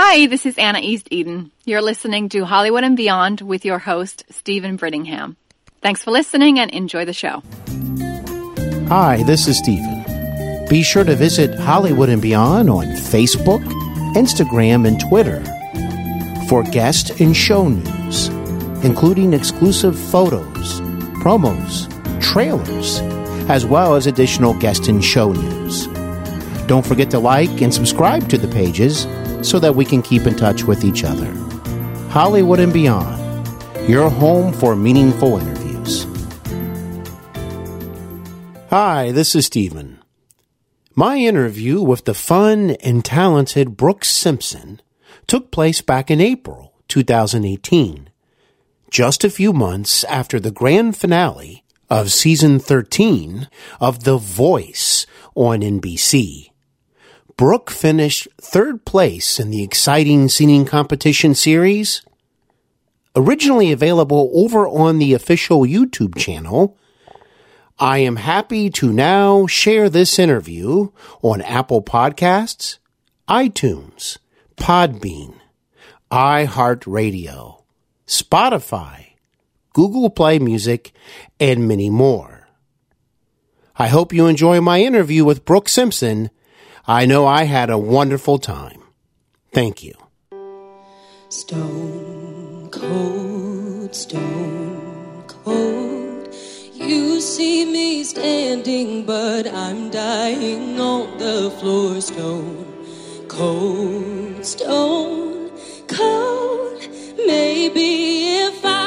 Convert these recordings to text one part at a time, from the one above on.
Hi, this is Anna Easteden. You're listening to Hollywood and Beyond with your host, Steven Brittingham. Thanks for listening and enjoy the show. Hi, this is Steven. Be sure to visit Hollywood and Beyond on Facebook, Instagram, and Twitter for guest and show news, including exclusive photos, promos, trailers, as well as additional guest and show news. Don't forget to like and subscribe to the pages so that we can keep in touch with each other. Hollywood and Beyond, your home for meaningful interviews. Hi, this is Steven. My interview with the fun and talented Brooke Simpson took place back in April 2018, just a few months after the grand finale of season 13 of The Voice on NBC. Brooke finished third place in the exciting singing competition series. Originally available over on the official YouTube channel, I am happy to now share this interview on Apple Podcasts, iTunes, Podbean, iHeartRadio, Spotify, Google Play Music, and many more. I hope you enjoy my interview with Brooke Simpson. I know I had a wonderful time. Thank you. Stone cold, stone cold. You see me standing, but I'm dying on the floor. Stone cold, stone cold. Maybe if I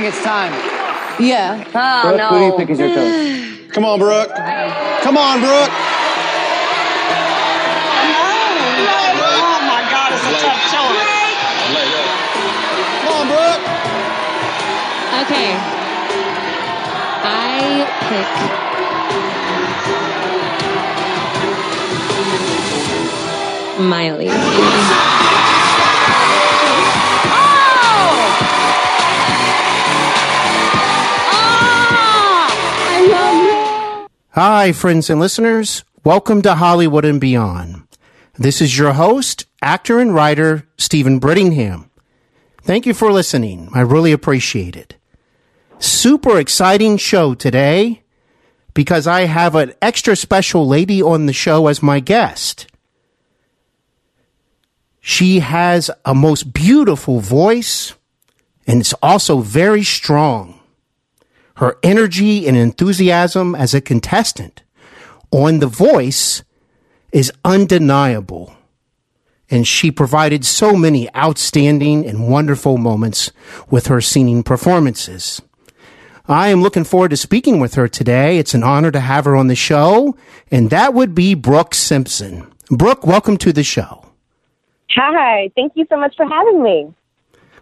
think it's time. Yeah. Oh Brooke, who do you think is your coach? Come on, Brooke. Come on, Brooke. Oh my God, it's a tough choice. Come on, Brooke. Okay. I pick Miley. Hi, friends and listeners. Welcome to Hollywood and Beyond. This is your host, actor and writer, Steven Brittingham. Thank you for listening. I really appreciate it. Super exciting show today because I have an extra special lady on the show as my guest. She has a most beautiful voice and it's also very strong. Her energy and enthusiasm as a contestant on The Voice is undeniable. And she provided so many outstanding and wonderful moments with her singing performances. I am looking forward to speaking with her today. It's an honor to have her on the show, and that would be Brooke Simpson. Brooke, welcome to the show. Hi, thank you so much for having me.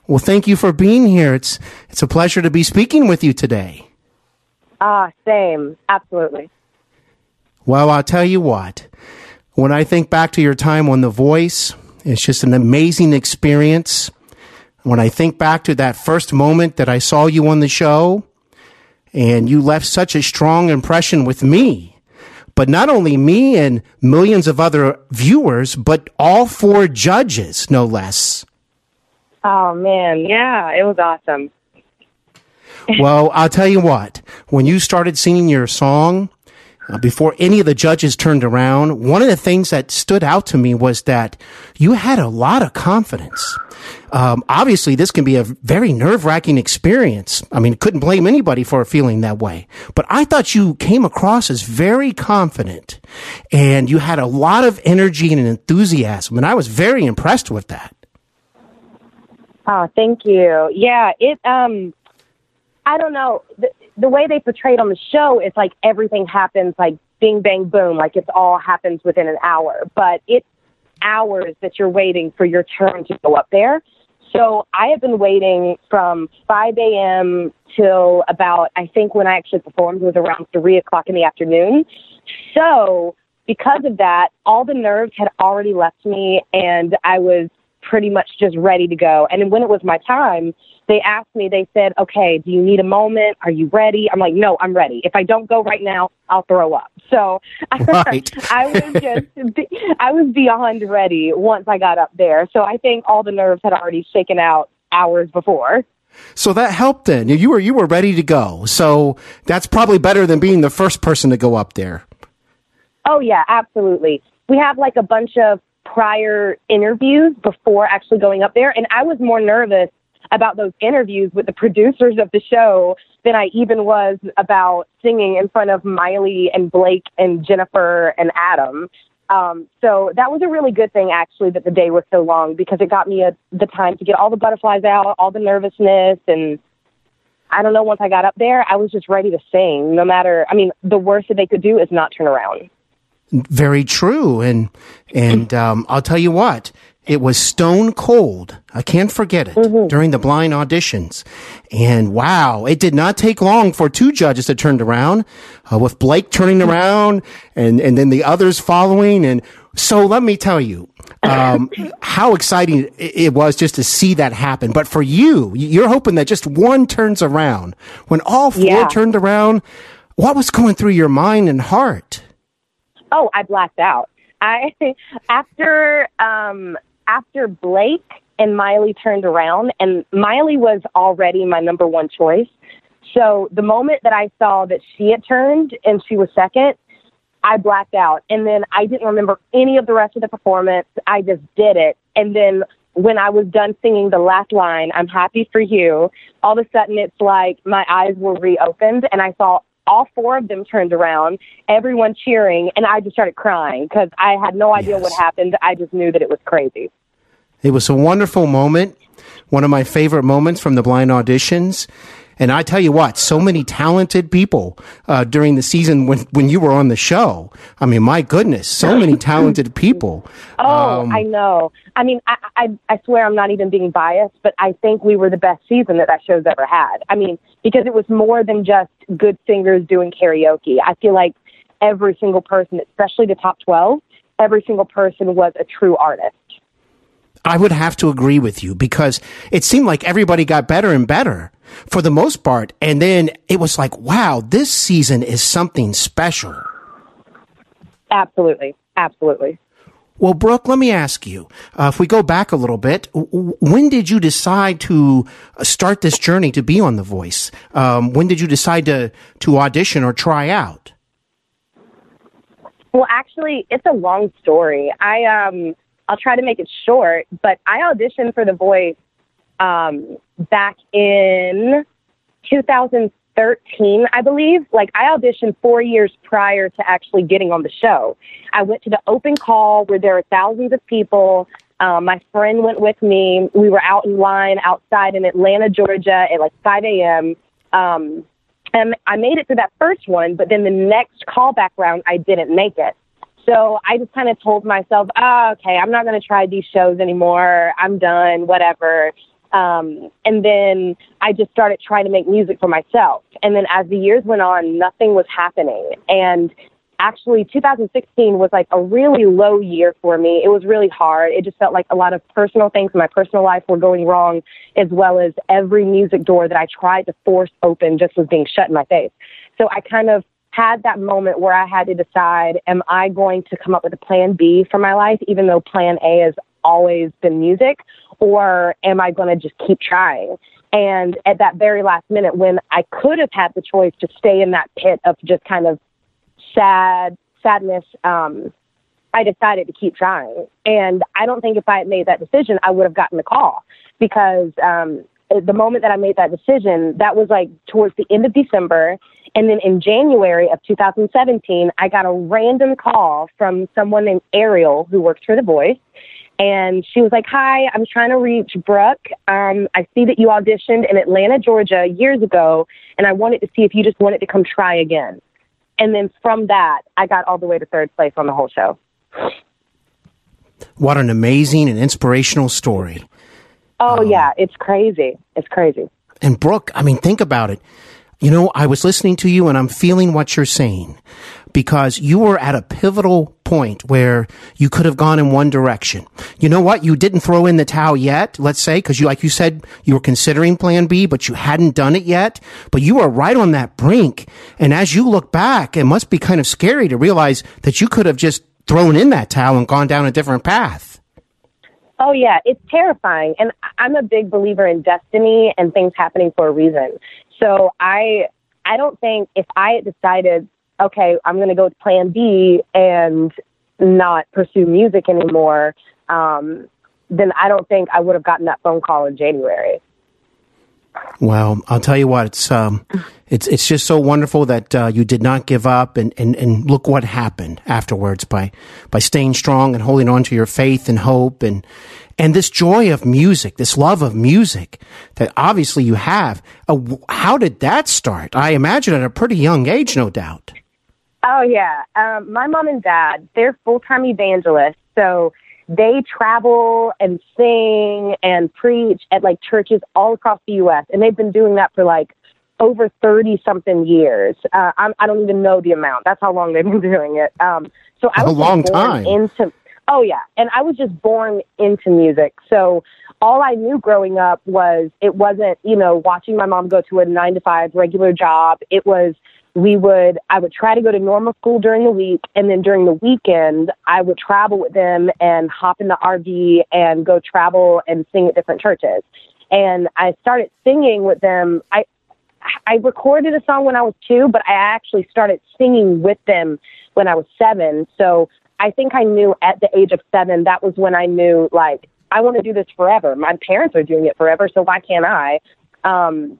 Well, thank you for being here. It's it's a pleasure to be speaking with you today. Ah, same, absolutely. Well, I'll tell you what. When I think back to your time on The Voice It's just an amazing experience. When I think back to that first moment that I saw you on the show, and you left such a strong impression with me, but not only me and millions of other viewers, but all four judges, no less. Oh man, yeah, it was awesome. Well, I'll tell you what, when you started singing your song, uh, before any of the judges turned around, one of the things that stood out to me was that you had a lot of confidence. Um, obviously, this can be a very nerve wracking experience. I mean, couldn't blame anybody for feeling that way. But I thought you came across as very confident and you had a lot of energy and enthusiasm. And I was very impressed with that. Oh, thank you. Yeah, it um I don't know. The, the way they portrayed on the show is like everything happens like bing bang boom, like it's all happens within an hour. But it's hours that you're waiting for your turn to go up there. So I have been waiting from 5 a.m. till about, I think when I actually performed was around 3 o'clock in the afternoon. So because of that, all the nerves had already left me and I was pretty much just ready to go. And when it was my time, they asked me, they said, okay, do you need a moment? Are you ready? I'm like, no, I'm ready. If I don't go right now, I'll throw up. So Right. I was just, I was beyond ready once I got up there. So I think all the nerves had already shaken out hours before. So that helped then. You were, you were ready to go. So that's probably better than being the first person to go up there. Oh yeah, absolutely. We have like a bunch of prior interviews before actually going up there, and I was more nervous about those interviews with the producers of the show than I even was about singing in front of Miley and Blake and Jennifer and Adam. Um, so that was a really good thing, actually, that the day was so long because it got me a, the time to get all the butterflies out, all the nervousness, and I don't know. Once I got up there, I was just ready to sing. No matter, I mean, the worst that they could do is not turn around. Very true. And, and, um, I'll tell you what, it was stone cold. I can't forget it during the blind auditions. And wow, it did not take long for two judges to turn around, uh, with Blake turning around and, and then the others following. And so let me tell you, um, how exciting it it was just to see that happen. But for you, you're hoping that just one turns around. When all four Yeah. turned around, what was going through your mind and heart? Oh, I blacked out. I after um after Blake and Miley turned around and Miley was already my number one choice. So the moment that I saw that she had turned and she was second, I blacked out. And then I didn't remember any of the rest of the performance. I just did it. And then when I was done singing the last line, I'm happy for you, all of a sudden it's like my eyes were reopened and I saw all four of them turned around, everyone cheering, and I just started crying because I had no idea what happened. I just knew that it was crazy. It was a wonderful moment, one of my favorite moments from the blind auditions. And I tell you what, so many talented people uh, during the season when, when you were on the show. I mean, my goodness, so many talented people. Oh, Um, I know. I mean, I, I I swear I'm not even being biased, but I think we were the best season that that show's ever had. I mean, because it was more than just good singers doing karaoke. I feel like every single person, especially the top 12, every single person was a true artist. I would have to agree with you because it seemed like everybody got better and better for the most part. And then it was like, wow, this season is something special. Absolutely. Absolutely. Well, Brooke, let me ask you, uh, if we go back a little bit, w- when did you decide to start this journey to be on The Voice? Um, when did you decide to, to audition or try out? Well, actually, it's a long story. I um, I'll try to make it short, but I auditioned for The Voice um, back in 2013, I believe. Like I auditioned four years prior to actually getting on the show. I went to the open call where there were thousands of people. Um, my friend went with me. We were out in line outside in Atlanta, Georgia, at like 5 a.m. Um, and I made it through that first one, but then the next callback round, I didn't make it. So I just kind of told myself, oh, okay, I'm not going to try these shows anymore. I'm done, whatever. Um, and then I just started trying to make music for myself. And then as the years went on, nothing was happening. And actually 2016 was like a really low year for me. It was really hard. It just felt like a lot of personal things in my personal life were going wrong, as well as every music door that I tried to force open just was being shut in my face. So I kind of had that moment where I had to decide, am I going to come up with a plan B for my life, even though plan A has always been music, or am I going to just keep trying? And at that very last minute, when I could have had the choice to stay in that pit of just kind of sad sadness, um, I decided to keep trying. And I don't think if I had made that decision, I would have gotten the call because um, the moment that I made that decision, that was like towards the end of December. And then in January of 2017, I got a random call from someone named Ariel who works for The Voice. And she was like, Hi, I'm trying to reach Brooke. Um, I see that you auditioned in Atlanta, Georgia years ago, and I wanted to see if you just wanted to come try again. And then from that, I got all the way to third place on the whole show. What an amazing and inspirational story. Oh, yeah, it's crazy. It's crazy. And Brooke, I mean, think about it. You know, I was listening to you and I'm feeling what you're saying because you were at a pivotal point where you could have gone in one direction. You know what? You didn't throw in the towel yet, let's say, because you, like you said, you were considering plan B, but you hadn't done it yet. But you were right on that brink. And as you look back, it must be kind of scary to realize that you could have just thrown in that towel and gone down a different path. Oh yeah, it's terrifying. And I'm a big believer in destiny and things happening for a reason. So I I don't think if I had decided, okay, I'm going to go with plan B and not pursue music anymore, um, then I don't think I would have gotten that phone call in January. Well, I'll tell you what, it's um, it's it's just so wonderful that uh, you did not give up, and, and, and look what happened afterwards by by staying strong and holding on to your faith and hope, and and this joy of music, this love of music that obviously you have, uh, how did that start? I imagine at a pretty young age, no doubt. Oh yeah, um, my mom and dad they're full time evangelists, so they travel and sing and preach at like churches all across the U.S. and they've been doing that for like over thirty something years. Uh, I'm, I don't even know the amount. That's how long they've been doing it. Um, so I A was just long born time. into. Oh yeah, and I was just born into music, so all I knew growing up was it wasn't you know watching my mom go to a nine to five regular job. It was we would I would try to go to normal school during the week and then during the weekend I would travel with them and hop in the RV and go travel and sing at different churches. And I started singing with them. I I recorded a song when I was 2, but I actually started singing with them when I was 7. So I think I knew at the age of 7 that was when I knew like I want to do this forever. My parents are doing it forever, so why can't I? Um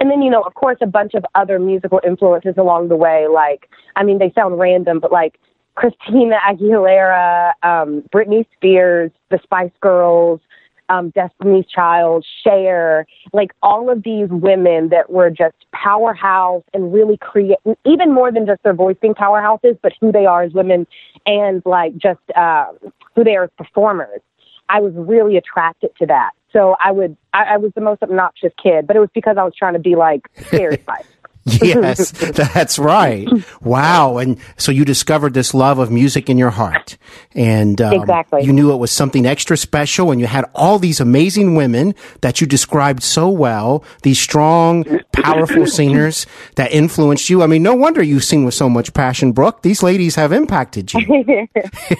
and then, you know, of course, a bunch of other musical influences along the way. Like, I mean, they sound random, but like Christina Aguilera, um, Britney Spears, the Spice Girls, um, Destiny's Child, Cher, like all of these women that were just powerhouse and really create, even more than just their voice being powerhouses, but who they are as women and like just uh, who they are as performers. I was really attracted to that. So I would, I, I was the most obnoxious kid, but it was because I was trying to be like Spice. Yes, that's right. Wow. And so you discovered this love of music in your heart. And um, Exactly. you knew it was something extra special. And you had all these amazing women that you described so well, these strong, powerful singers that influenced you. I mean, no wonder you sing with so much passion, Brooke. These ladies have impacted you.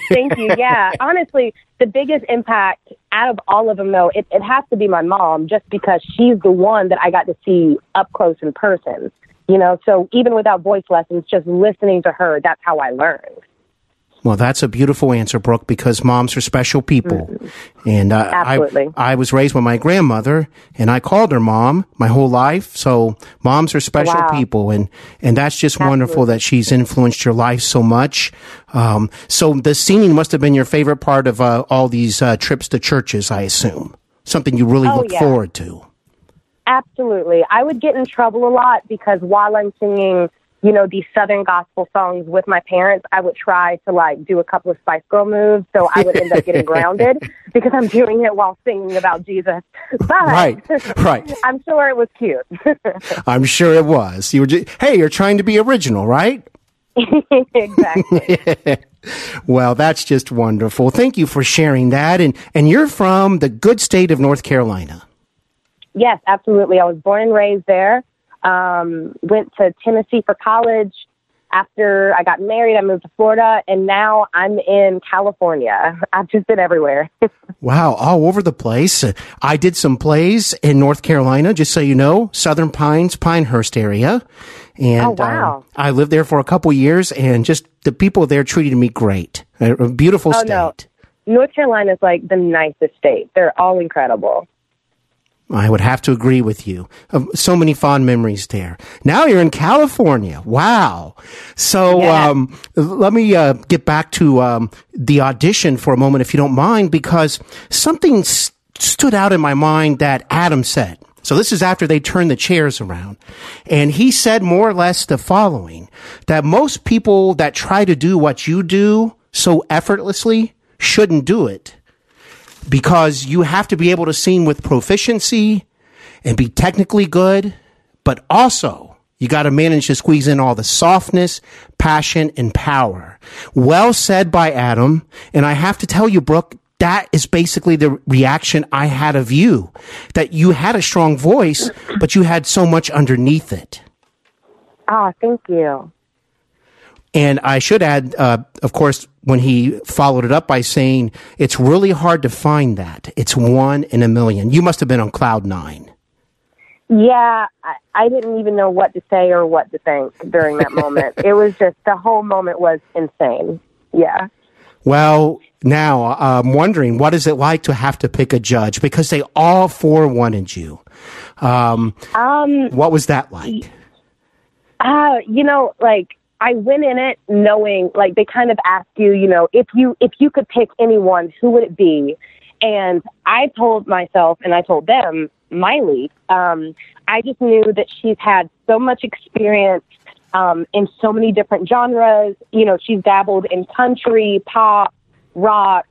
Thank you. Yeah, honestly, the biggest impact out of all of them, though, it, it has to be my mom, just because she's the one that I got to see up close in person. You know, so even without voice lessons, just listening to her, that's how I learned. Well, that's a beautiful answer, Brooke, because moms are special people. And uh, Absolutely. I, I was raised by my grandmother, and I called her mom my whole life. So moms are special Wow. people, and and that's just wonderful that she's influenced your life so much. Um, so the singing must have been your favorite part of uh, all these uh, trips to churches, I assume. Something you really Oh, look yeah. forward to. Absolutely. I would get in trouble a lot because while I'm singing, you know, these Southern gospel songs with my parents, I would try to like do a couple of Spice Girl moves. So I would end up getting grounded because I'm doing it while singing about Jesus. But Right, right. I'm sure it was cute. I'm sure it was. You were just, hey, you're trying to be original, right? exactly. Well, that's just wonderful. Thank you for sharing that. And and you're from the good state of North Carolina. Yes, absolutely. I was born and raised there. Um, went to Tennessee for college. After I got married, I moved to Florida, and now I'm in California. I've just been everywhere. Wow, all over the place. I did some plays in North Carolina, just so you know, Southern Pines, Pinehurst area. And Oh, wow. um, I lived there for a couple years, and just the people there treated me great. A beautiful Oh, state. no. North Carolina's like the nicest state. They're all incredible. I would have to agree with you. Um, so many fond memories there. Now you're in California. Wow. So Yeah. um, let me uh, get back to um, the audition for a moment, if you don't mind, because something s- stood out in my mind that Adam said. So this is after they turned the chairs around. And he said more or less the following, that most people that try to do what you do so effortlessly shouldn't do it because you have to be able to sing with proficiency and be technically good, but also you got to manage to squeeze in all the softness, passion, and power. Well said by Adam. And I have to tell you, Brooke, that is basically the reaction I had of you. That you had a strong voice, but you had so much underneath it. Ah, thank you. And I should add, uh, of course, when he followed it up by saying, it's really hard to find that. It's one in a million. You must have been on cloud nine. Yeah, I, I didn't even know what to say or what to think during that moment. it was just the whole moment was insane. Yeah. Well, now I'm wondering, what is it like to have to pick a judge? Because they all four wanted you. Um, Um, what was that like? Uh, you know, like I went in it knowing like they kind of ask you, you know, if you if you could pick anyone, who would it be? And I told myself and I told them, Miley. Um, I just knew that she's had so much experience um, in so many different genres. You know, she's dabbled in country, pop, rock,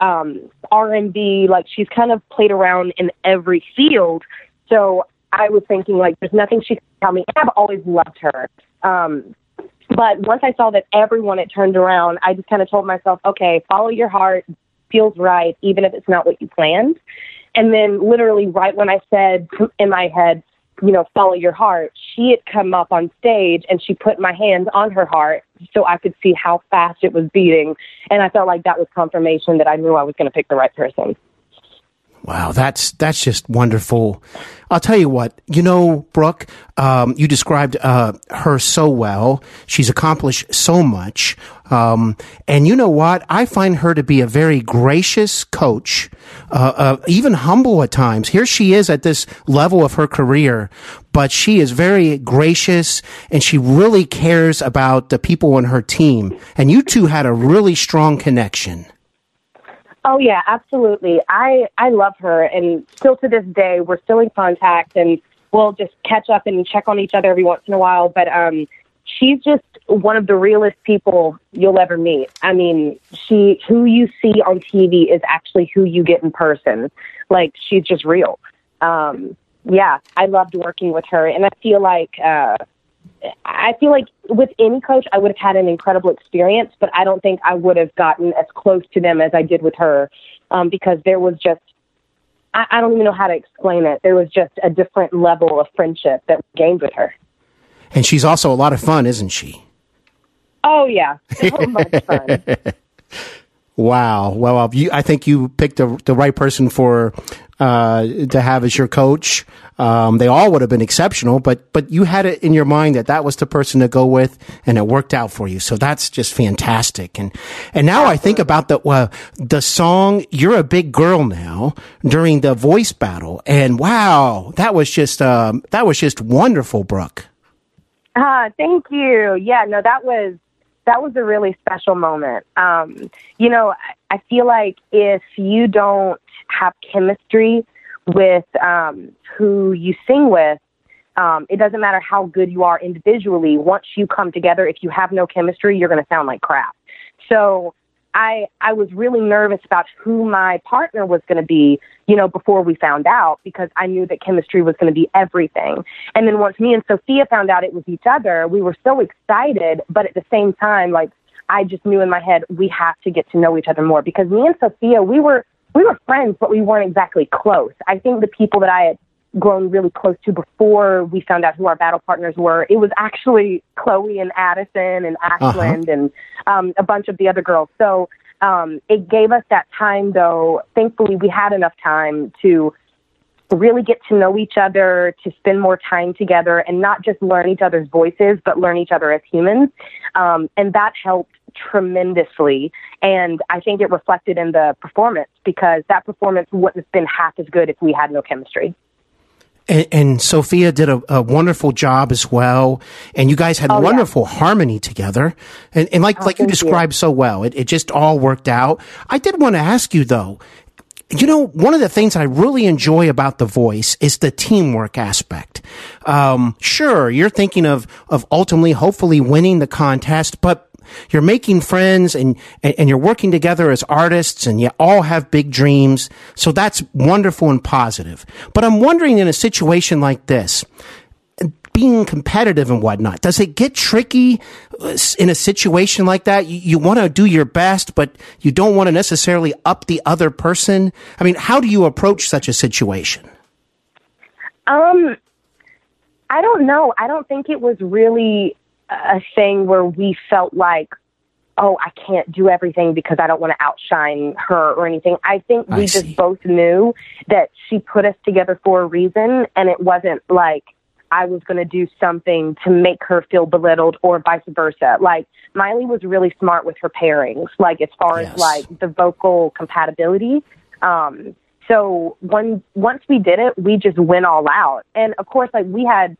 um, R and B. Like she's kind of played around in every field. So I was thinking, like, there's nothing she can tell me. I've always loved her. Um, but once I saw that everyone had turned around, I just kind of told myself, okay, follow your heart, feels right, even if it's not what you planned. And then, literally, right when I said in my head, you know, follow your heart, she had come up on stage and she put my hand on her heart so I could see how fast it was beating. And I felt like that was confirmation that I knew I was going to pick the right person. Wow, that's that's just wonderful. I'll tell you what, you know, Brooke, um, you described uh, her so well. She's accomplished so much, um, and you know what? I find her to be a very gracious coach, uh, uh, even humble at times. Here she is at this level of her career, but she is very gracious, and she really cares about the people on her team. And you two had a really strong connection. Oh yeah, absolutely. I I love her, and still to this day, we're still in contact, and we'll just catch up and check on each other every once in a while. But um, she's just one of the realest people you'll ever meet. I mean, she who you see on TV is actually who you get in person. Like she's just real. Um, yeah, I loved working with her, and I feel like. Uh, I feel like with any coach, I would have had an incredible experience, but I don't think I would have gotten as close to them as I did with her um, because there was just, I, I don't even know how to explain it. There was just a different level of friendship that we gained with her. And she's also a lot of fun, isn't she? Oh, yeah. So much fun. Wow. Well, uh, you, I think you picked the, the right person for uh, to have as your coach. Um, they all would have been exceptional, but but you had it in your mind that that was the person to go with, and it worked out for you. So that's just fantastic. And and now I think about the uh, the song "You're a Big Girl Now" during the voice battle, and wow, that was just um, that was just wonderful, Brooke. Ah, thank you. Yeah, no, that was that was a really special moment. Um, you know, I, feel like if you don't have chemistry with um, who you sing with, um, it doesn't matter how good you are individually. Once you come together, if you have no chemistry, you're going to sound like crap. So I I was really nervous about who my partner was going to be, you know, before we found out because I knew that chemistry was going to be everything. And then once me and Sophia found out it was each other, we were so excited, but at the same time, like I just knew in my head we have to get to know each other more because me and Sophia, we were we were friends, but we weren't exactly close. I think the people that I had grown really close to before we found out who our battle partners were. It was actually Chloe and Addison and Ashland and um, a bunch of the other girls. So um, it gave us that time, though. Thankfully, we had enough time to really get to know each other, to spend more time together, and not just learn each other's voices, but learn each other as humans. Um, and that helped tremendously. And I think it reflected in the performance because that performance wouldn't have been half as good if we had no chemistry. And, and Sophia did a, a wonderful job as well. And you guys had Oh, yeah. wonderful harmony together. And, and like, Oh, like you thank you. described so well, it, it just all worked out. I did want to ask you though, you know, one of the things I really enjoy about The Voice is the teamwork aspect. Um, sure, you're thinking of, of ultimately, hopefully winning the contest, but you're making friends and, and, you're working together as artists and you all have big dreams. So that's wonderful and positive. But I'm wondering in a situation like this, being competitive and whatnot, does it get tricky uh, in a situation like that? You, you want to do your best, but you don't want to necessarily up the other person. I mean, how do you approach such a situation? Um, I don't know. I don't think it was really a thing where we felt like, oh, I can't do everything because I don't want to outshine her or anything. I think we see. just both knew that she put us together for a reason, and it wasn't like I was going to do something to make her feel belittled or vice versa. Like Miley was really smart with her pairings, like as far Yes. as like the vocal compatibility. Um, so when once we did it, we just went all out. And of course, like we had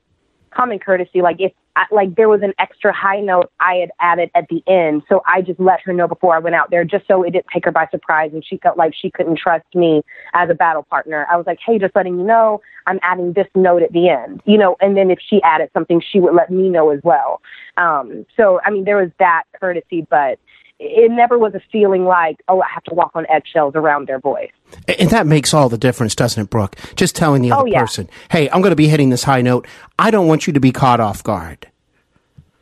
common courtesy. Like if I, like there was an extra high note I had added at the end, so I just let her know before I went out there, just so it didn't take her by surprise, and she felt like she couldn't trust me as a battle partner. I was like, hey, just letting you know, I'm adding this note at the end, you know. And then if she added something, she would let me know as well. Um, so I mean, there was that courtesy, but it never was a feeling like, oh, I have to walk on eggshells around their voice. And that makes all the difference, doesn't it, Brooke? Just telling the other Oh, yeah. person, hey, I'm going to be hitting this high note. I don't want you to be caught off guard.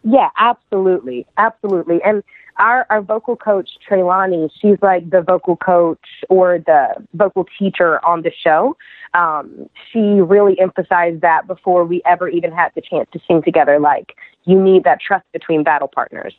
Yeah, absolutely, absolutely. And our our vocal coach Treylani, she's like the vocal coach or the vocal teacher on the show. Um, she really emphasized that before we ever even had the chance to sing together. Like you need that trust between battle partners.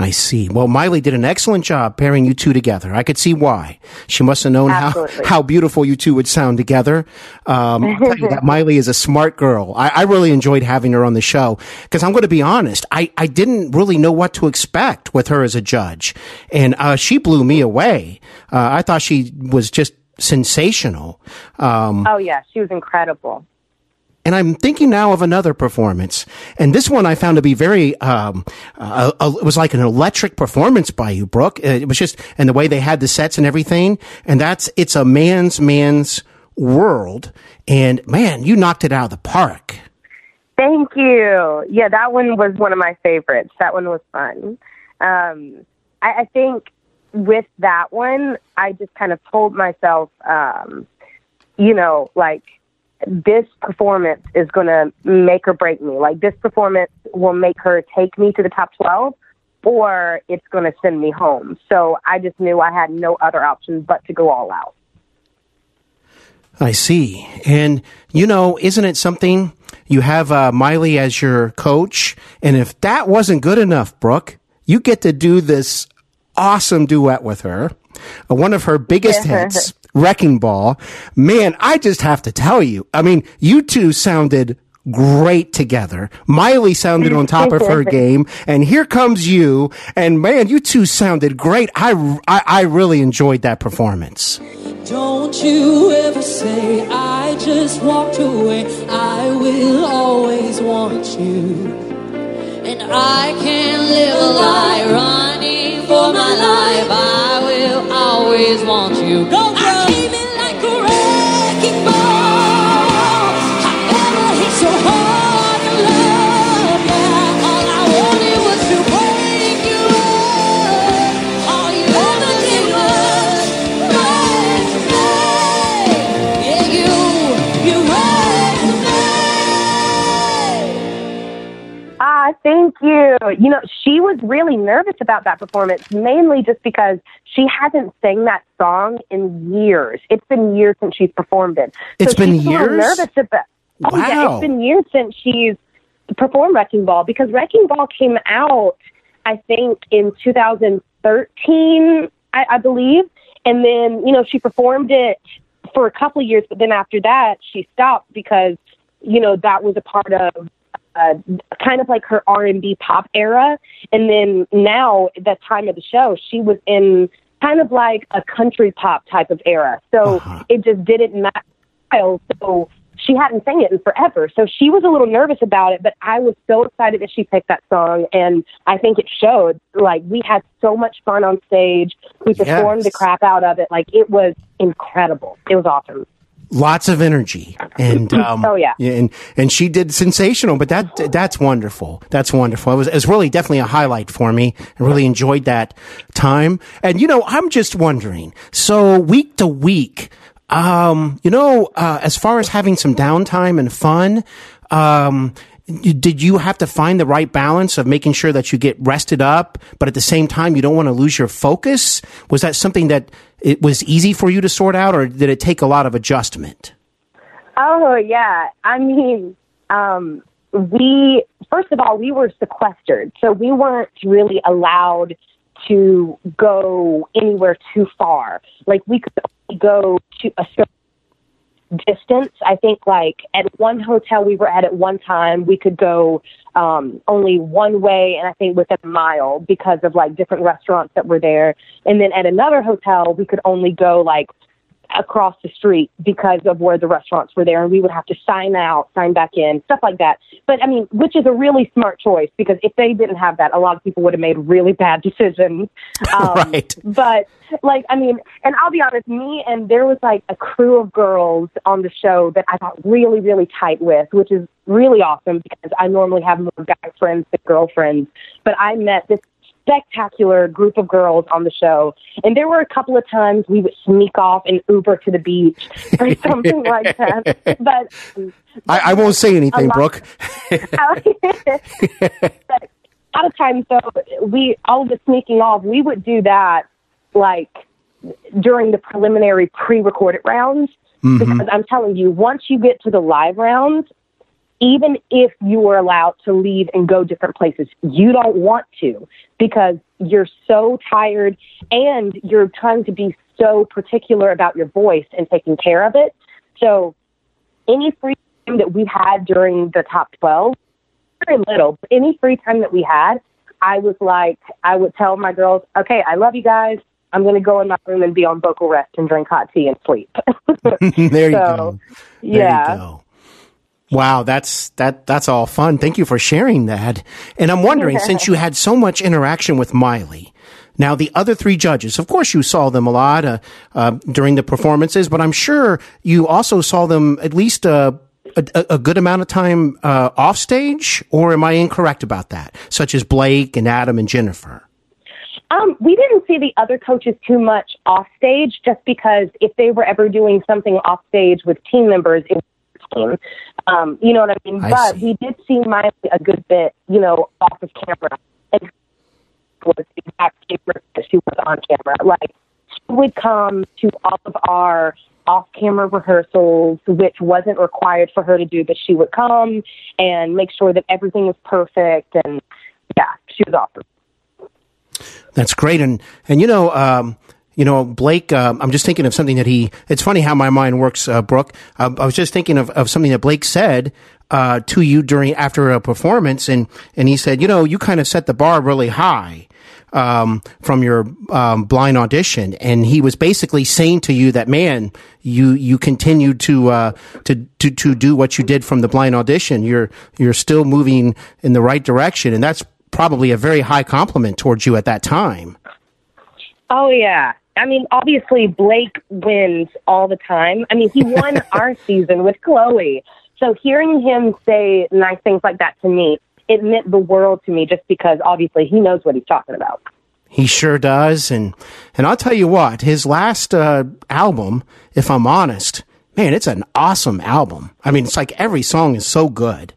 I see. Well, Miley did an excellent job pairing you two together. I could see why. She must have known how, Absolutely. how beautiful you two would sound together. Um, I'll tell you that Miley is a smart girl. I, I really enjoyed having her on the show because I'm going to be honest. I, I didn't really know what to expect with her as a judge. And, uh, she blew me away. Uh, I thought she was just sensational. Um, Oh yeah, she was incredible. And I'm thinking now of another performance, and this one I found to be very. Um, uh, uh, it was like an electric performance by you, Brooke. It was just, and the way they had the sets and everything, and that's it's a man's man's world, and man, you knocked it out of the park. Thank you. Yeah, that one was one of my favorites. That one was fun. Um, I, I think with that one, I just kind of told myself, um, you know, like this performance is going to make or break me. Like this performance will make her take me to the top 12 or it's going to send me home. So I just knew I had no other option but to go all out. I see. And, you know, isn't it something you have uh, Miley as your coach? And if that wasn't good enough, Brooke, you get to do this awesome duet with her. Uh, one of her biggest hits, Wrecking Ball. Man, I just have to tell you, I mean, you two sounded great together. Miley sounded on top of her game, and here comes you. And man, you two sounded great. I, I, I really enjoyed that performance. Don't you ever say I just walked away. I will always want you. And I can't live a lie running for my life. I will always want you. Go, girl. Thank you. You know, she was really nervous about that performance, mainly just because she hasn't sang that song in years. It's been years since she's performed it. It's been years? nervous about. Oh yeah, Wow. it's been years since she's performed Wrecking Ball because Wrecking Ball came out, I think, in 2013, I, I believe, and then you know she performed it for a couple of years, but then after that she stopped because you know that was a part of uh, kind of like her R and B pop era, and then now at that time of the show, she was in kind of like a country pop type of era. So it just didn't match. style. So she hadn't sang it in forever. So she was a little nervous about it, but I was so excited that she picked that song, and I think it showed. Like we had so much fun on stage. We performed the crap out of it. Like it was incredible. It was awesome. Lots of energy. And um, Oh, yeah. and and she did sensational but that that's wonderful. That's wonderful. It was, it was really definitely a highlight for me. I really enjoyed that time. And you know i'm just wondering so week to week um you know uh, as far as having some downtime and fun um did you have to find the right balance of making sure that you get rested up, but at the same time you don't want to lose your focus? Was that something that it was easy for you to sort out, or did it take a lot of adjustment? Oh yeah. I mean, um, we first of all we were sequestered, so we weren't really allowed to go anywhere too far. Like we could go to a certain distance. I think like at one hotel we were at at one time, we could go um, only one way, and I think within a mile because of like different restaurants that were there. And then at another hotel, we could only go like across the street because of where the restaurants were there and we would have to sign out, sign back in, stuff like that. But I mean, which is a really smart choice because if they didn't have that, a lot of people would have made really bad decisions. Um, Right. But like, I mean, and I'll be honest, me and there was like a crew of girls on the show that I got really, really tight with, which is really awesome because I normally have more guy friends than girlfriends. But I met this spectacular group of girls on the show. And there were a couple of times we would sneak off and Uber to the beach or something like that. But I, I won't say anything, Brooke. but a lot of times though we all the sneaking off we would do that like during the preliminary pre-recorded rounds mm-hmm. because i'm telling you once you get to the live rounds even if you were allowed to leave and go different places you don't want to because you're so tired and you're trying to be so particular about your voice and taking care of it so any free time that we had during the top 12 very little, but any free time that we had, I was like, I would tell my girls, okay, I love you guys. I'm going to go in my room and be on vocal rest and drink hot tea and sleep. there you So, go. There yeah. you go. Wow, that's that that's all fun. Thank you for sharing that. And I'm wondering, since you had so much interaction with Miley, now the other three judges, of course, you saw them a lot uh, uh, during the performances, but I'm sure you also saw them at least uh, a, a, good amount of time uh, off stage. Or am I incorrect about that? Such as Blake and Adam and Jennifer. Um, we didn't see the other coaches too much off stage just because if they were ever doing something off stage with team members, it was team. Um, you know what I mean? I but see. we did see Miley a good bit, you know, off of camera. And was the exact same that she was on camera. Like she would come to all of our off camera rehearsals, which wasn't required for her to do, but she would come and make sure that everything was perfect and yeah, she was awesome. That's great, and and you know, um, you know, Blake. Um, I'm just thinking of something that he. It's funny how my mind works, uh, Brooke. Uh, I was just thinking of, of something that Blake said uh, to you during after a performance, and and he said, you know, you kind of set the bar really high um, from your um, blind audition, and he was basically saying to you that, man, you you continued to uh, to to to do what you did from the blind audition. You're you're still moving in the right direction, and that's probably a very high compliment towards you at that time. Oh yeah. I mean, obviously Blake wins all the time. I mean, he won our season with Chloe. So hearing him say nice things like that to me, it meant the world to me just because obviously he knows what he's talking about. He sure does, and and I'll tell you what, his last uh, album, if I'm honest, man, it's an awesome album. I mean, it's like every song is so good.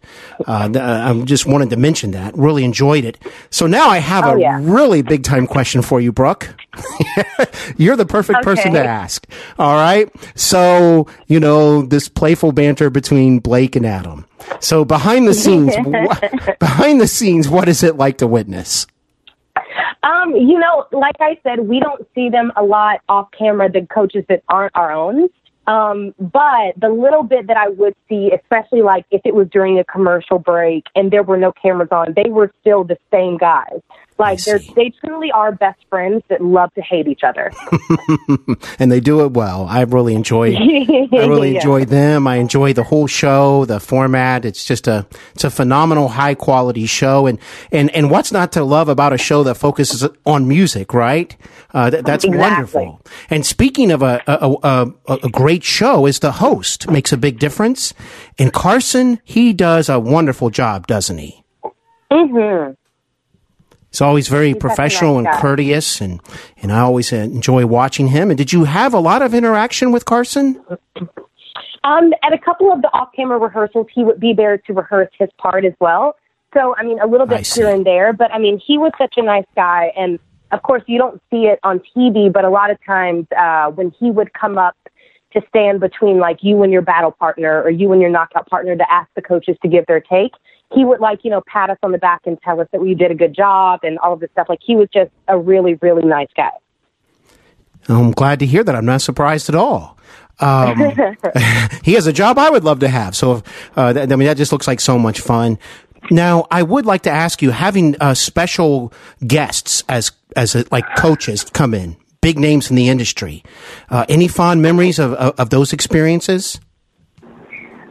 Uh, th- I just wanted to mention that. Really enjoyed it. So now I have Oh, a yeah. really big time question for you, Brooke. You're the perfect person to ask. All right. So, you know, this playful banter between Blake and Adam. So behind the scenes, wha- behind the scenes, what is it like to witness? Um, you know, like I said, we don't see them a lot off camera, the coaches that aren't our own. Um, but the little bit that I would see, especially like if it was during a commercial break and there were no cameras on, they were still the same guys. Like they're they truly are best friends that love to hate each other. and they do it well. I really enjoy. I really Yeah. enjoy them. I enjoy the whole show, the format. It's just a it's a phenomenal, high quality show. And and and what's not to love about a show that focuses on music, right? Uh, that, that's Exactly. wonderful. And speaking of a a, a a a great show, is the host makes a big difference. And Carson, he does a wonderful job, doesn't he? Mhm. He's always very professional and courteous, and and I always uh, enjoy watching him. And did you have a lot of interaction with Carson? Um, at a couple of the off-camera rehearsals, he would be there to rehearse his part as well. So, I mean, a little bit here and there, but I mean, he was such a nice guy, and of course, you don't see it on TV, but a lot of times uh, when he would come up to stand between like you and your battle partner or you and your knockout partner to ask the coaches to give their take, he would like you know pat us on the back and tell us that we did a good job and all of this stuff. Like he was just a really, really nice guy. I'm glad to hear that. I'm not surprised at all. Um, he has a job I would love to have. So, uh, th- I mean, that just looks like so much fun. Now, I would like to ask you, having uh, special guests as as uh, like coaches come in, big names in the industry. Uh, any fond memories of, of of those experiences?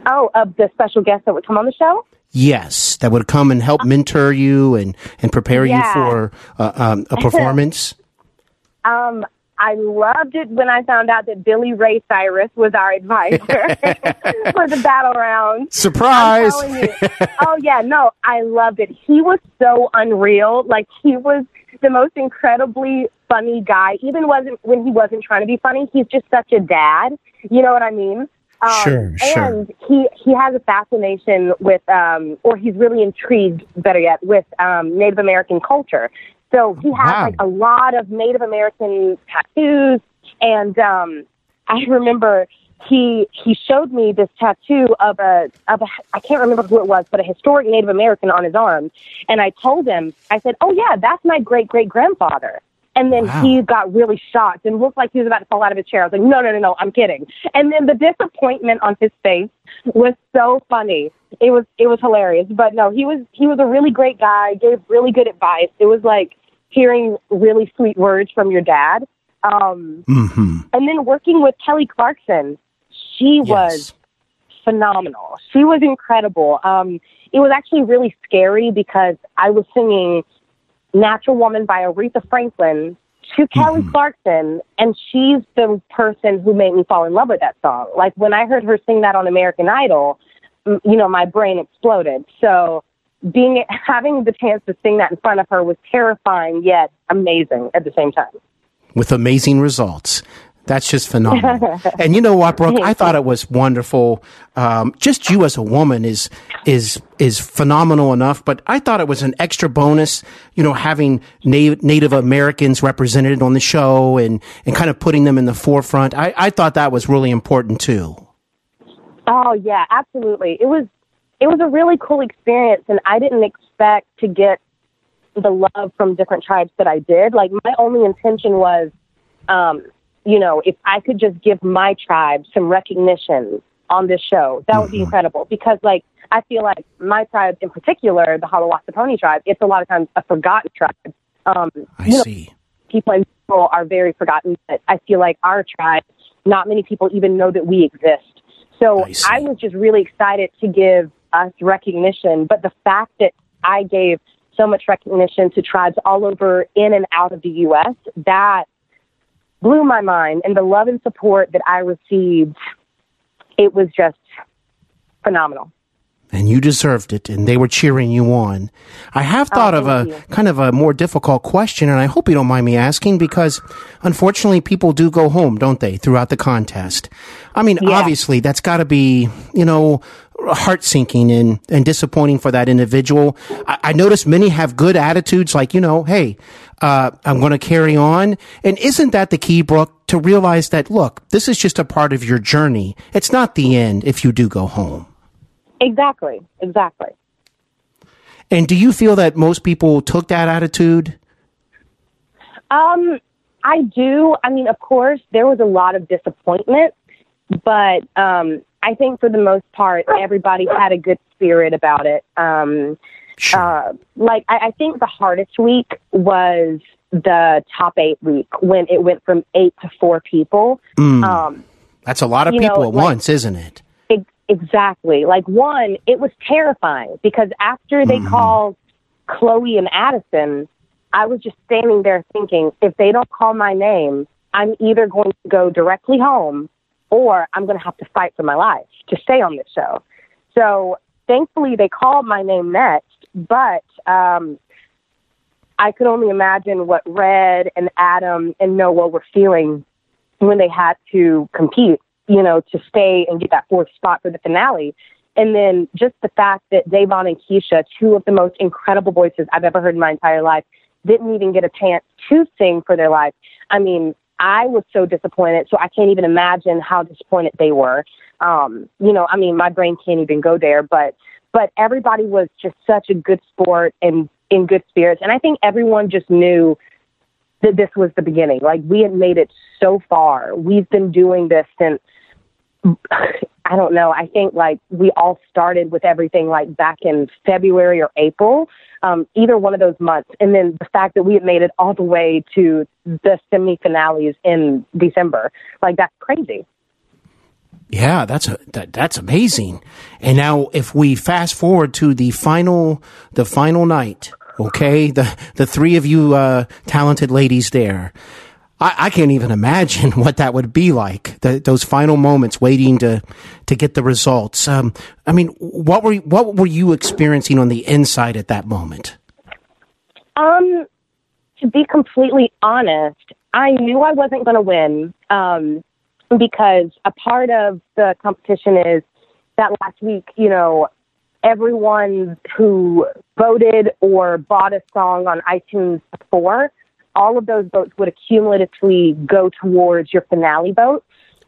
Oh, of the special guests that would come on the show. Yes, that would come and help mentor you and and prepare Yeah. you for uh, um, a performance. Um, I loved it when I found out that Billy Ray Cyrus was our advisor for the battle round. Surprise! You. oh yeah, no, I loved it. He was so unreal. Like he was the most incredibly funny guy. Even wasn't when he wasn't trying to be funny. He's just such a dad. You know what I mean? Um, Sure, sure. And he he has a fascination with, um, or he's really intrigued, better yet, with um, Native American culture. So he has Wow. like a lot of Native American tattoos, and um, I remember he he showed me this tattoo of a of a I can't remember who it was, but a historic Native American on his arm. And I told him, I said, "Oh yeah, that's my great great grandfather." And then Wow. he got really shocked and looked like he was about to fall out of his chair. I was like, "No, no, no, no, I'm kidding." And then the disappointment on his face was so funny. It was it was hilarious. But no, he was he was a really great guy. Gave really good advice. It was like hearing really sweet words from your dad. Um, hmm and then working with Kelly Clarkson, she was phenomenal. She was incredible. Um, it was actually really scary because I was singing Natural Woman by Aretha Franklin to Kelly mm-hmm. Clarkson, and she's the person who made me fall in love with that song. Like when I heard her sing that on American Idol, m- you know, my brain exploded. So being having the chance to sing that in front of her was terrifying yet amazing at the same time. with amazing results. That's just phenomenal. and you know what, Brooke? I thought it was wonderful. Um, just you as a woman is is is phenomenal enough. But I thought it was an extra bonus. You know, having Na- Native Americans represented on the show and and kind of putting them in the forefront. I, I thought that was really important too. Oh yeah, absolutely. It was it was a really cool experience and I didn't expect to get the love from different tribes that I did. Like my only intention was um, you know, if I could just give my tribe some recognition on this show, that would be incredible. Because like I feel like my tribe in particular, the Haliwa-Saponi tribe, it's a lot of times a forgotten tribe. Um, I you know, see. people in general are very forgotten, but I feel like our tribe, not many people even know that we exist. So I. I was just really excited to give us recognition. But the fact that I gave so much recognition to tribes all over in and out of the U.S., that blew my mind. And the love and support that I received, it was just phenomenal. and you deserved it, and they were cheering you on. I have oh, thought of a Oh, you. kind of a more difficult question, and I hope you don't mind me asking because unfortunately people do go home, don't they, throughout the contest? I mean, Yeah. obviously that's got to be, you know, heart sinking and, and disappointing for that individual. I, I notice many have good attitudes like, you know, hey, uh, I'm going to carry on. And isn't that the key, Brooke, to realize that, look, this is just a part of your journey. It's not the end if you do go home. Exactly, exactly. And do you feel that most people took that attitude? Um, I do. I mean, of course, there was a lot of disappointment, but um, I think for the most part, everybody had a good spirit about it. Um, uh, like, I, I think the hardest week was the top eight week when it went from eight to four people. Um, That's a lot of You know, people at like- once, isn't it? Ex- Exactly. Like one, it was terrifying because after they called Chloe and Addison, I was just standing there thinking, if they don't call my name, I'm either going to go directly home or I'm going to have to fight for my life to stay on this show. So thankfully they called my name next, but um, I could only imagine what Red and Adam and Noah were feeling when they had to compete, you know, to stay and get that fourth spot for the finale. And then just the fact that Davon and Keisha, two of the most incredible voices I've ever heard in my entire life, didn't even get a chance to sing for their life. I mean, I was so disappointed, so I can't even imagine how disappointed they were. Um, you know, I mean, my brain can't even go there, but but everybody was just such a good sport and in good spirits, and I think everyone just knew that this was the beginning. Like we had made it so far. We've been doing this since I don't know. I think like we all started with everything like back in February or April, um, either one of those months. And then the fact that we had made it all the way to the semi finales in December, like that's crazy. Yeah, that's a that, that's amazing. And now, if we fast forward to the final the final night, okay, the the three of you uh, talented ladies there, I, I can't even imagine what that would be like. The, those final moments, waiting to to get the results. Um, I mean, what were what were you experiencing on the inside at that moment? Um, to be completely honest, I knew I wasn't going to win um, because a part of the competition is that last week, you know, everyone who voted or bought a song on iTunes before, all of those votes would accumulatively go towards your finale vote.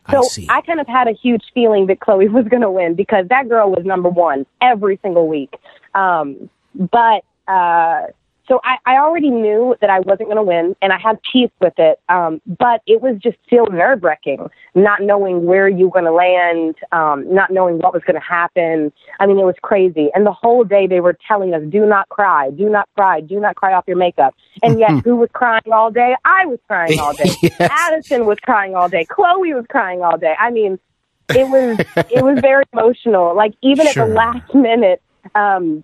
I So see. I, kind of had a huge feeling that Chloe was going to win because that girl was number one every single week. Um, but uh, so I, I already knew that I wasn't going to win, and I had peace with it. Um, but it was just still nerve wracking, not knowing where you were going to land, um, not knowing what was going to happen. I mean, it was crazy. And the whole day they were telling us, "Do not cry, do not cry, do not cry off your makeup." And yet, who was crying all day? I was crying all day. Yes. Addison was crying all day. Chloe was crying all day. I mean, it was it was very emotional. Like even at the last minute, um,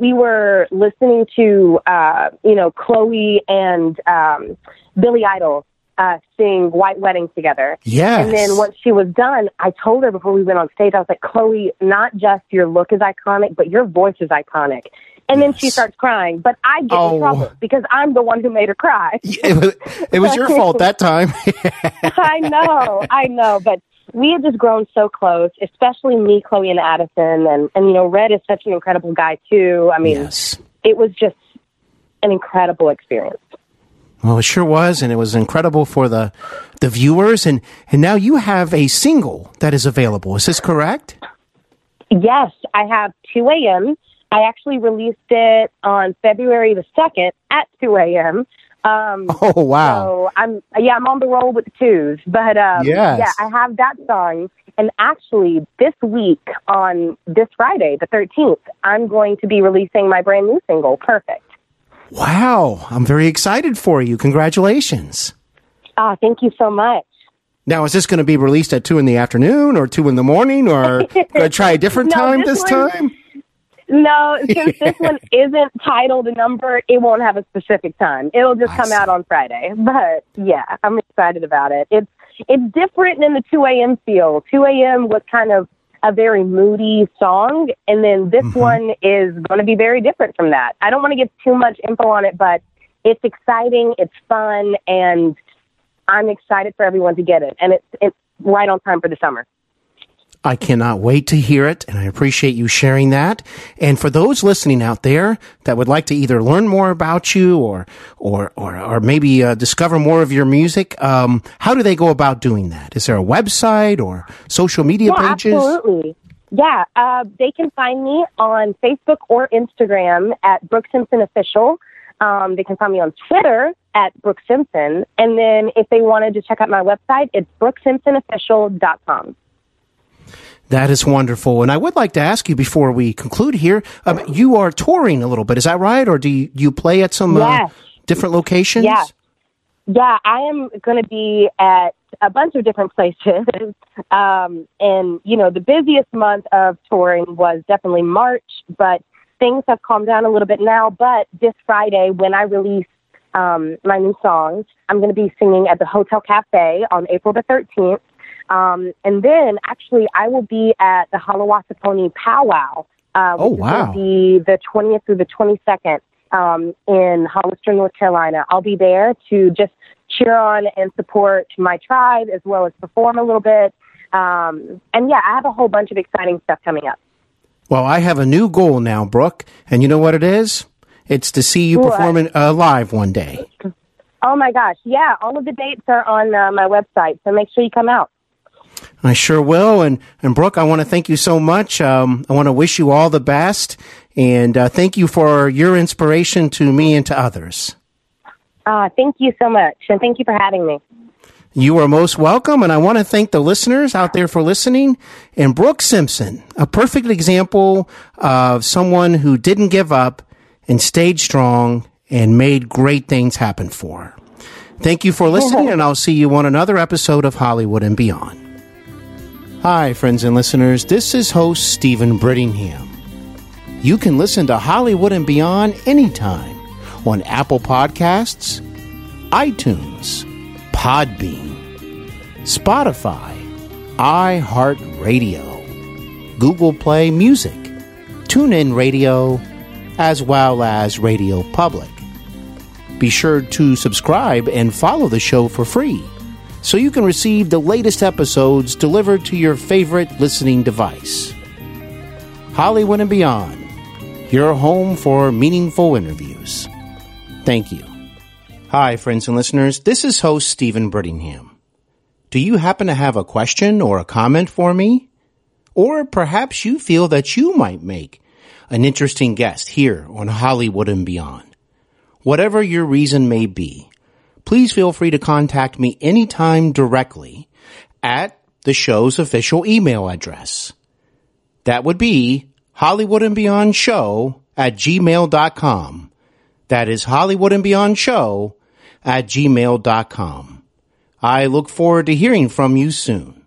we were listening to uh, you know Chloe and um, Billy Idol uh, sing "White Wedding" together. Yes. And then once she was done, I told her before we went on stage, I was like, Chloe, not just your look is iconic, but your voice is iconic. And then she starts crying, but I get Oh. in trouble because I'm the one who made her cry. it, was, it was your fault that time. I know, I know, but we had just grown so close, especially me, Chloe, and Addison, and and you know, Red is such an incredible guy too. I mean, yes. it was just an incredible experience. Well, it sure was, and it was incredible for the the viewers. And and now you have a single that is available. Is this correct? Yes, I have 2 a.m. I actually released it on February the 2nd at 2 a.m. Um, Oh wow! So I'm yeah, I'm on the roll with the twos. But um Yes. yeah, I have that song. And actually this week on this Friday, the thirteenth, I'm going to be releasing my brand new single, Perfect. Wow! I'm very excited for you. Congratulations. Ah, thank you so much. Now, is this going to be released at two in the afternoon or two in the morning, or going to try a different No, time this this time? No, since this one isn't titled a number, it won't have a specific time. It'll just I come see. out on Friday. But yeah, I'm excited about it. It's it's different than the 2 a.m. feel. 2 a.m. was kind of a very moody song. And then this Mm-hmm. one is going to be very different from that. I don't want to give too much info on it, but it's exciting, it's fun, and I'm excited for everyone to get it. And it's, it's right on time for the summer. I cannot wait to hear it, and I appreciate you sharing that. And for those listening out there that would like to either learn more about you or or or, or maybe uh, discover more of your music, um, how do they go about doing that? Is there a website or social media yeah, pages? absolutely. Yeah, uh, they can find me on Facebook or Instagram at Brooke Simpson Official. Um, they can find me on Twitter at Brooke Simpson. And then if they wanted to check out my website, it's brookesimpsonofficial.com. That is wonderful. And I would like to ask you before we conclude here, um, you are touring a little bit, is that right? Or do you, you play at some uh, different locations? Yeah. Yeah, I am going to be at a bunch of different places. um, and, you know, the busiest month of touring was definitely March, but things have calmed down a little bit now. But this Friday, when I release um, my new song, I'm going to be singing at the Hotel Cafe on April the 13th. Um, and then actually, I will be at the Haliwa-Saponi Powwow. Uh, Oh, wow. be the 20th through the 22nd um, in Hollister, North Carolina. I'll be there to just cheer on and support my tribe as well as perform a little bit. Um, and yeah, I have a whole bunch of exciting stuff coming up. Well, I have a new goal now, Brooke, and you know what it is? It's to see you What? performing uh, live one day. Oh my gosh, yeah, all of the dates are on uh, my website, so make sure you come out. I sure will. And, and Brooke, I want to thank you so much. Um, I want to wish you all the best and uh, thank you for your inspiration to me and to others. Uh, thank you so much, and thank you for having me. You are most welcome, and I want to thank the listeners out there for listening. And Brooke Simpson, a perfect example of someone who didn't give up and stayed strong and made great things happen for her. Thank you for listening, and I'll see you on another episode of Hollywood and Beyond. Hi, friends and listeners. This is host Steven Brittingham. You can listen to Hollywood and Beyond anytime on Apple Podcasts, iTunes, Podbean, Spotify, iHeartRadio, Google Play Music, TuneIn Radio, as well as Radio Public. Be sure to subscribe and follow the show for free so you can receive the latest episodes delivered to your favorite listening device. Hollywood and Beyond, your home for meaningful interviews. Thank you. Hi, friends and listeners. This is host Steven Brittingham. Do you happen to have a question or a comment for me? Or perhaps you feel that you might make an interesting guest here on Hollywood and Beyond. Whatever your reason may be, please feel free to contact me anytime directly at the show's official email address. That would be Hollywood and Beyond Show at gmail.com. That is Hollywood and Beyond Show at gmail.com. I look forward to hearing from you soon.